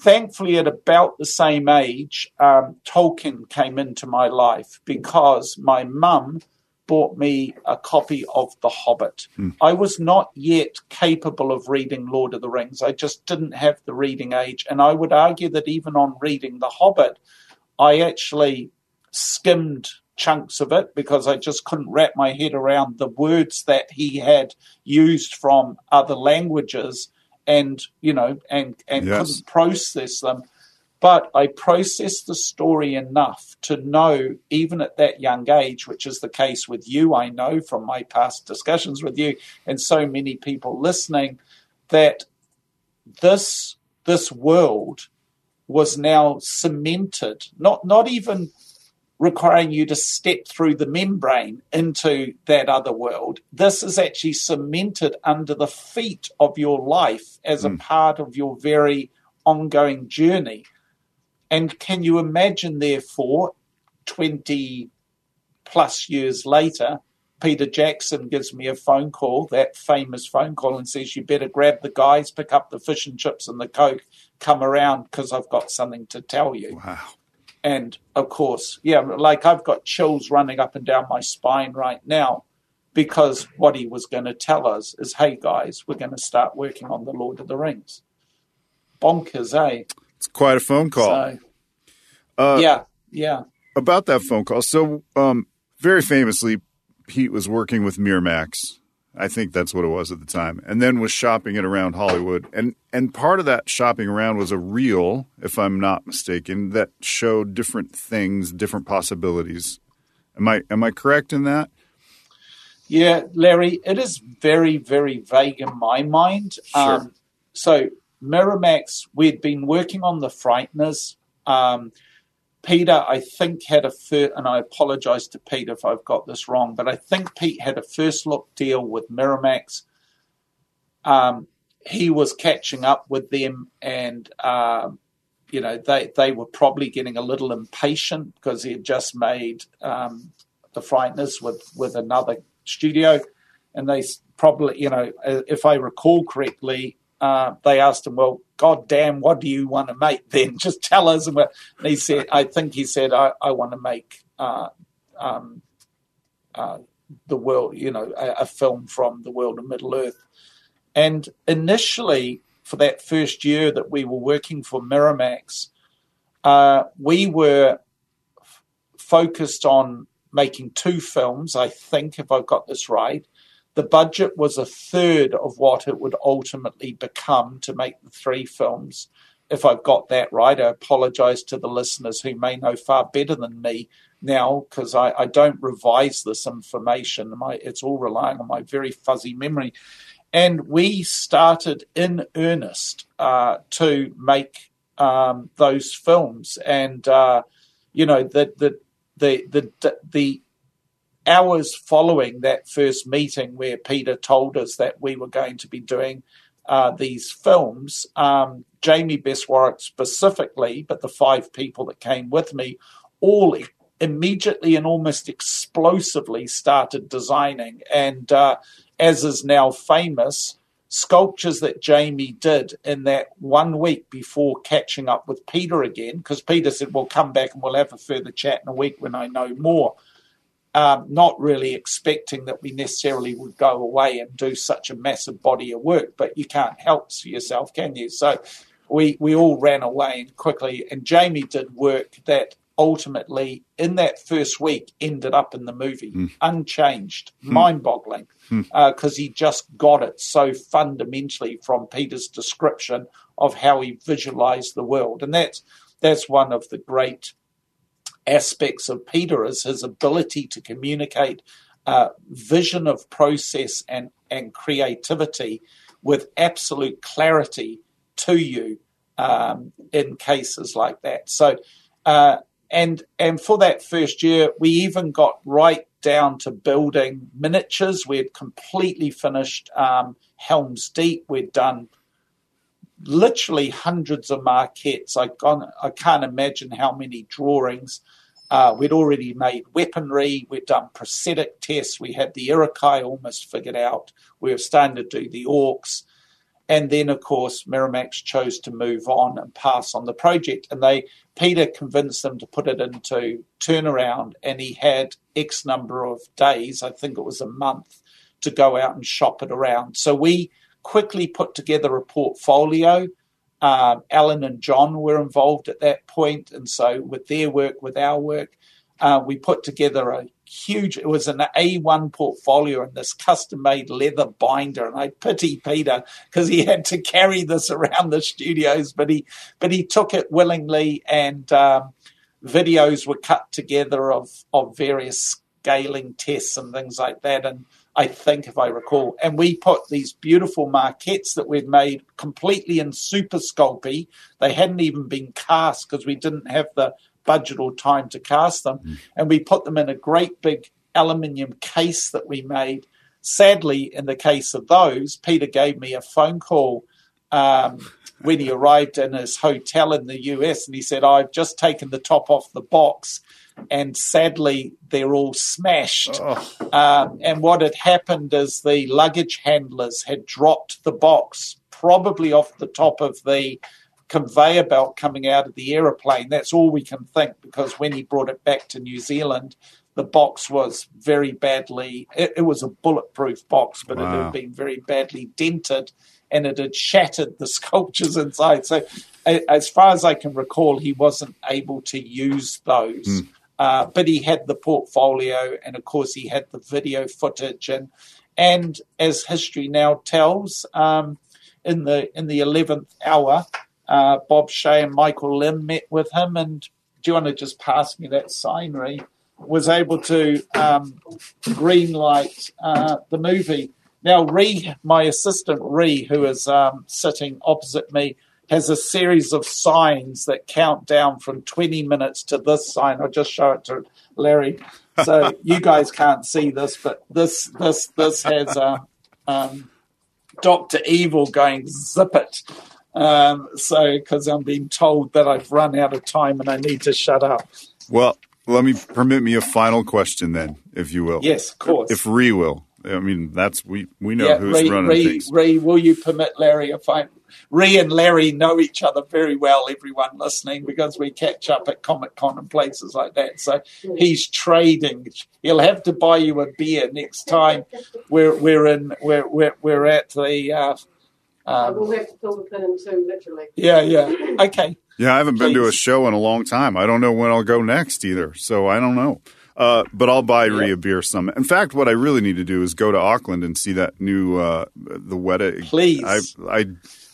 Thankfully, at about the same age, um, Tolkien came into my life because my mum bought me a copy of The Hobbit. Hmm. I was not yet capable of reading Lord of the Rings. I just didn't have the reading age. And I would argue that even on reading The Hobbit, I actually skimmed chunks of it because I just couldn't wrap my head around the words that he had used from other languages and you know and and yes. couldn't process them but I processed the story enough to know, even at that young age, which is the case with you, I know from my past discussions with you and so many people listening, that this this world was now cemented, not not even requiring you to step through the membrane into that other world. This is actually cemented under the feet of your life as mm. a part of your very ongoing journey. And can you imagine, therefore, 20 plus years later, Peter Jackson gives me a phone call, that famous phone call, and says, You better grab the guys, pick up the fish and chips and the Coke, come around because I've got something to tell you. Wow. And of course, yeah, like I've got chills running up and down my spine right now because what he was going to tell us is, Hey guys, we're going to start working on The Lord of the Rings. Bonkers, eh? It's quite a phone call. So, uh, yeah, yeah. About that phone call. So, um, very famously, Pete was working with Miramax. I think that's what it was at the time, and then was shopping it around Hollywood. And and part of that shopping around was a reel, if I'm not mistaken, that showed different things, different possibilities. Am I am I correct in that? Yeah, Larry, it is very very vague in my mind. Sure. Um, so Miramax, we'd been working on the Frighteners. Um, Peter, I think, had a first, and I apologize to Pete if I've got this wrong, but I think Pete had a first look deal with Miramax. Um, he was catching up with them, and um, you know they they were probably getting a little impatient because he had just made um, the Frighteners with with another studio, and they probably you know if I recall correctly, uh, they asked him, "Well, God damn, what do you want to make then? Just tell us." And he said, "I think he said, I, I want to make uh, um, uh, the world, you know, a, a, film from the world of Middle Earth." And initially, for that first year that we were working for Miramax, uh, we were f- focused on making two films. I think, if I've got this right the budget was a third of what it would ultimately become to make the three films. if I've got that right, I apologize to the listeners who may know far better than me now because I, I, don't revise this information. My, it's all relying on my very fuzzy memory. And we started in earnest uh, to make um, those films. And, uh, you know, the, the, the, the, the hours following that first meeting where Peter told us that we were going to be doing uh, these films, um, Jamie Beswarick specifically, but the five people that came with me, all immediately and almost explosively started designing. And uh, as is now famous, sculptures that Jamie did in that one week before catching up with Peter again, because Peter said, We'll come back and we'll have a further chat in a week when I know more. Um, not really expecting that we necessarily would go away and do such a massive body of work, but you can't help yourself, can you? So we we all ran away and quickly, and Jamie did work that ultimately in that first week ended up in the movie mm. unchanged, mm. mind-boggling, because mm. uh, he just got it so fundamentally from Peter's description of how he visualized the world, and that's that's one of the great aspects of Peter is his ability to communicate uh, vision of process and and creativity with absolute clarity to you um, in cases like that. So. Uh, and and for that first year, we even got right down to building miniatures. We had completely finished um, Helm's Deep. We'd done literally hundreds of maquettes. I, I can't imagine how many drawings. Uh, we'd already made weaponry. We'd done prosthetic tests. We had the Uruk-hai almost figured out. We were starting to do the orcs. And then, of course, Miramax chose to move on and pass on the project. And they, Peter convinced them to put it into turnaround, and he had X number of days, I think it was a month, to go out and shop it around. So we quickly put together a portfolio. Um, Alan and John were involved at that point, and so with their work, with our work, uh, we put together a huge, it was an A1 portfolio in this custom made leather binder. And I pity Peter because he had to carry this around the studios, but he, but he took it willingly and, um, videos were cut together of, of various scaling tests and things like that. And I think, if I recall, and we put these beautiful maquettes that we'd made completely in super sculpey. They hadn't even been cast because we didn't have the budget or time to cast them. Mm. And we put them in a great big aluminium case that we made. Sadly, in the case of those, Peter gave me a phone call um, when he arrived in his hotel in the US and he said, I've just taken the top off the box and sadly they're all smashed. Oh. Um, and what had happened is the luggage handlers had dropped the box probably off the top of the conveyor belt coming out of the aeroplane. That's all we can think because when he brought it back to New Zealand, the box was very badly, it, it was a bulletproof box, but wow. it had been very badly dented and it had shattered the sculptures inside. So, as far as I can recall, he wasn't able to use those. Mm. Uh, but he had the portfolio, and of course, he had the video footage, and and as history now tells, um, in the in the eleventh hour, uh, Bob Shaye and Michael Lynne met with him, and do you want to just pass me that sign, Ree? Was able to um, green light uh, the movie. Now, Ree, my assistant Ree, who is um, sitting opposite me, has a series of signs that count down from 20 minutes to this sign. I'll just show it to Larry. So you guys can't see this, but this this this has a um, Doctor Evil going zip it um, so, because I'm being told that I've run out of time and I need to shut up. Well, let me permit me a final question then, if you will. Yes, of course. If Ree will. I mean, that's we we know yeah, who's running Ree, things. Ree, will you permit Larry a fine? Ree and Larry know each other very well. Everyone listening, because we catch up at Comic Con and places like that. So he's trading. He'll have to buy you a beer next time. We're we're in we're we're, we're at the uh, um, we'll have to fill the pin in two, literally. Yeah, yeah. Okay. Yeah, I haven't Please. been to a show in a long time. I don't know when I'll go next either, so I don't know. Uh, but I'll buy Rhea beer some. In fact, what I really need to do is go to Auckland and see that new uh, the Weta. Please, I, I,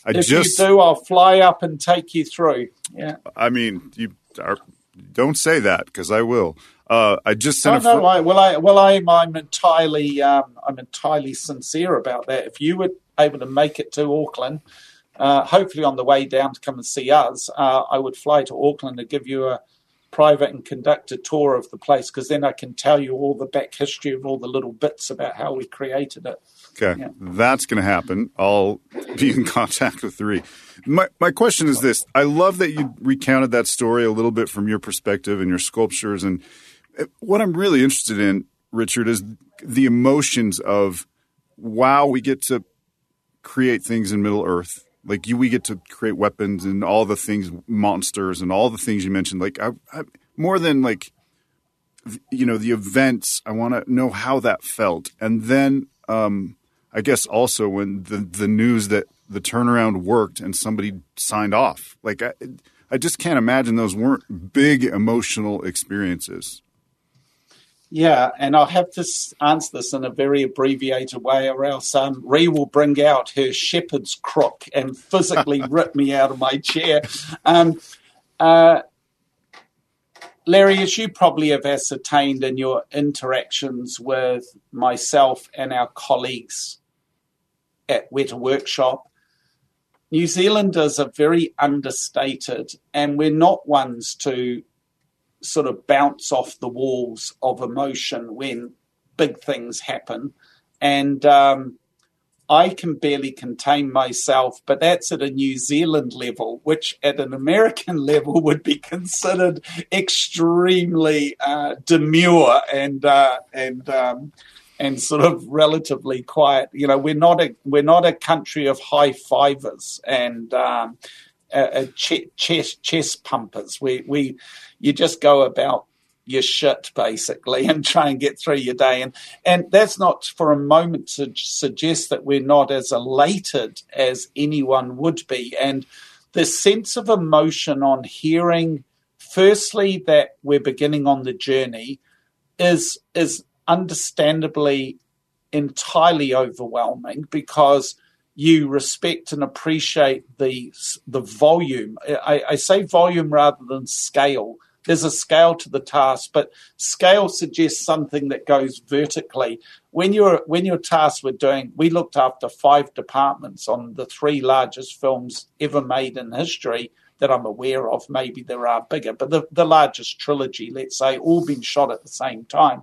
I if just you do, I'll fly up and take you through. Yeah. I mean, you are, don't say that because I will. Uh, I just sent Oh a no, I, well, I, well, I'm, I'm entirely, um, I'm entirely sincere about that. If you were able to make it to Auckland, uh, hopefully on the way down to come and see us, uh, I would fly to Auckland to give you a private and conducted tour of the place because then I can tell you all the back history of all the little bits about how we created it. Okay, Yeah. that's going to happen. I'll be in contact with Ree. My my question is this: I love that you recounted that story a little bit from your perspective and your sculptures, and uh, what I'm really interested in, Richard, is the emotions of wow, we get to create things in Middle Earth. Like you, we get to create weapons and all the things, monsters and all the things you mentioned. Like I, I, more than like you know the events i want to know how that felt and then um i guess also when the the news that the turnaround worked and somebody signed off like i i just can't imagine those weren't big emotional experiences Yeah, and I'll have to answer this in a very abbreviated way, or else um, Ree will bring out her shepherd's crook and physically rip me out of my chair. Um, uh, Larry, as you probably have ascertained in your interactions with myself and our colleagues at Weta Workshop, New Zealanders are very understated, and we're not ones to sort of bounce off the walls of emotion when big things happen. And um, I can barely contain myself, but that's at a New Zealand level, which at an American level would be considered extremely uh, demure and uh, and um, and sort of relatively quiet. You know, we're not a we're not a country of high fivers and um, uh, uh, che- chest chest pumpers. We we you just go about your shit basically and try and get through your day and and that's not for a moment to suggest that we're not as elated as anyone would be and the sense of emotion on hearing firstly that we're beginning on the journey is is understandably entirely overwhelming because you respect and appreciate the the volume. I, I say volume rather than scale. There's a scale to the task, but scale suggests something that goes vertically. When you're when you're tasked with doing, we looked after five departments on the three largest films ever made in history that I'm aware of. Maybe there are bigger, but the, the largest trilogy, let's say, all been shot at the same time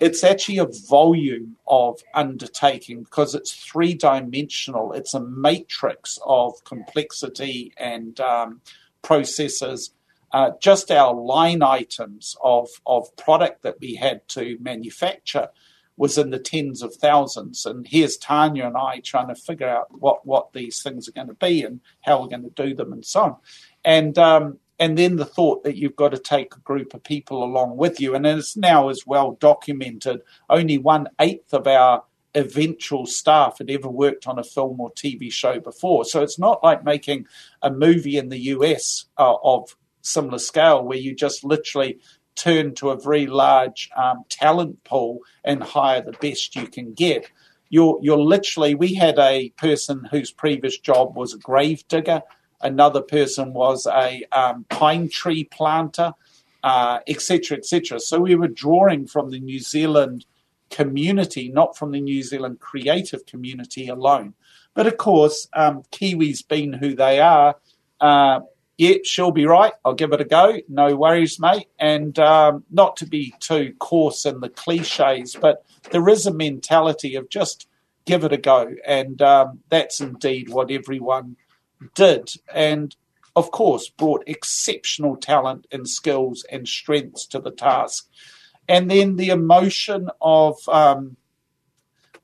it's actually a volume of undertaking because it's three dimensional. It's a matrix of complexity and um, processes. Uh, just our line items of, of product that we had to manufacture was in the tens of thousands. And here's Tania and I trying to figure out what, what these things are going to be and how we're going to do them and so on. And um, and then the thought that you've got to take a group of people along with you. And it's now as well documented. Only one eighth of our eventual staff had ever worked on a film or TV show before. So it's not like making a movie in the US uh, of similar scale where you just literally turn to a very large um, talent pool and hire the best you can get. You're, you're literally, we had a person whose previous job was a grave digger another person was a um, pine tree planter, etc., uh, etc. Et so we were drawing from the New Zealand community, not from the New Zealand creative community alone. But of course, um, Kiwis being who they are, uh, yeah, she'll be right. I'll give it a go. No worries, mate. And um, not to be too coarse in the cliches, but there is a mentality of just give it a go. And um, that's indeed what everyone did, and of course brought exceptional talent and skills and strengths to the task. And then the emotion of um,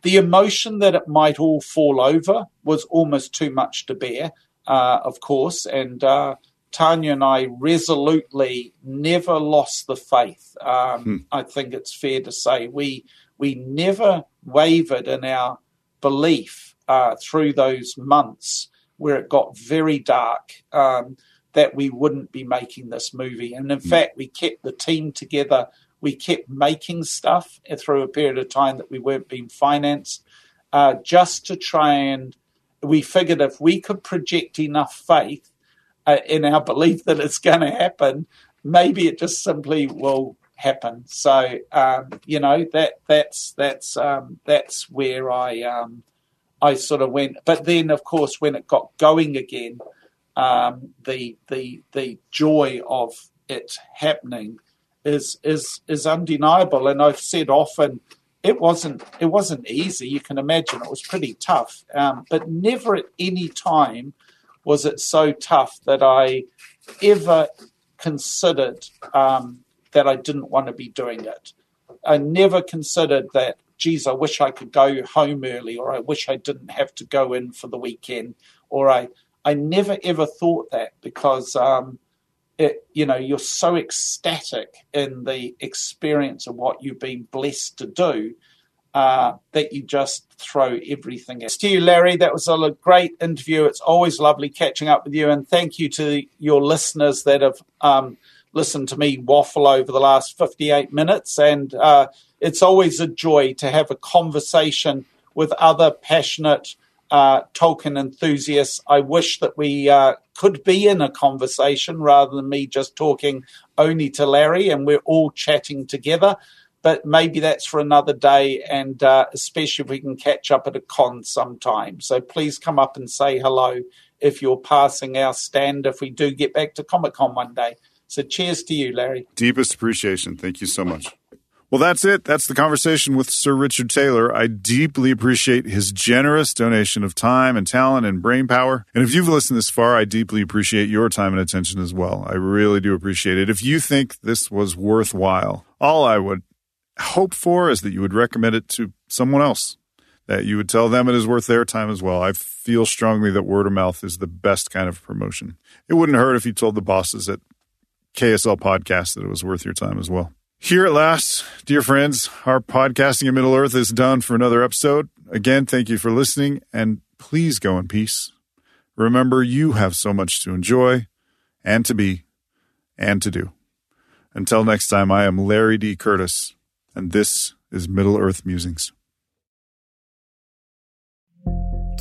the emotion that it might all fall over was almost too much to bear, uh, of course. And uh, Tania and I resolutely never lost the faith. Um, hmm. I think it's fair to say we we never wavered in our belief uh, through those months where it got very dark um, that we wouldn't be making this movie. And in fact, we kept the team together We kept making stuff through a period of time that we weren't being financed, uh, just to try and we figured if we could project enough faith uh, in our belief that it's going to happen, maybe it just simply will happen. So um, you know that that's that's um, that's where I um, I sort of went. But then, of course, when it got going again, um, the the the joy of it happening is is is undeniable. And I've said often it wasn't it wasn't easy. You can imagine it was pretty tough, um, but never at any time was it so tough that I ever considered um, that I didn't want to be doing it. I never considered that. Geez, I wish I could go home early, or I wish I didn't have to go in for the weekend, or I I never ever thought that because um, it, you know, you're so ecstatic in the experience of what you've been blessed to do uh, that you just throw everything at. To you, Larry, that was a great interview. It's always lovely catching up with you, and thank you to your listeners that have um, listened to me waffle over the last 58 minutes. And uh, it's always a joy to have a conversation with other passionate uh, Tolkien enthusiasts. I wish that we uh, could be in a conversation rather than me just talking only to Larry and we're all chatting together. But maybe that's for another day, and uh, especially if we can catch up at a con sometime. So please come up and say hello if you're passing our stand if we do get back to Comic Con one day. So cheers to you, Larry. Deepest appreciation. Thank you so much. Well, that's it. That's the conversation with Sir Richard Taylor. I deeply appreciate his generous donation of time and talent and brain power. And if you've listened this far, I deeply appreciate your time and attention as well. I really do appreciate it. If you think this was worthwhile, all I would hope for is that you would recommend it to someone else, that you would tell them it is worth their time as well. I feel strongly that word of mouth is the best kind of promotion. It wouldn't hurt if you told the bosses at KSL Podcast that it was worth your time as well. Here at last, dear friends, our podcasting in Middle Earth is done for another episode. Again, thank you for listening and please go in peace. Remember, you have so much to enjoy and to be and to do. Until next time, I am Larry D. Curtis, and this is Middle Earth Musings.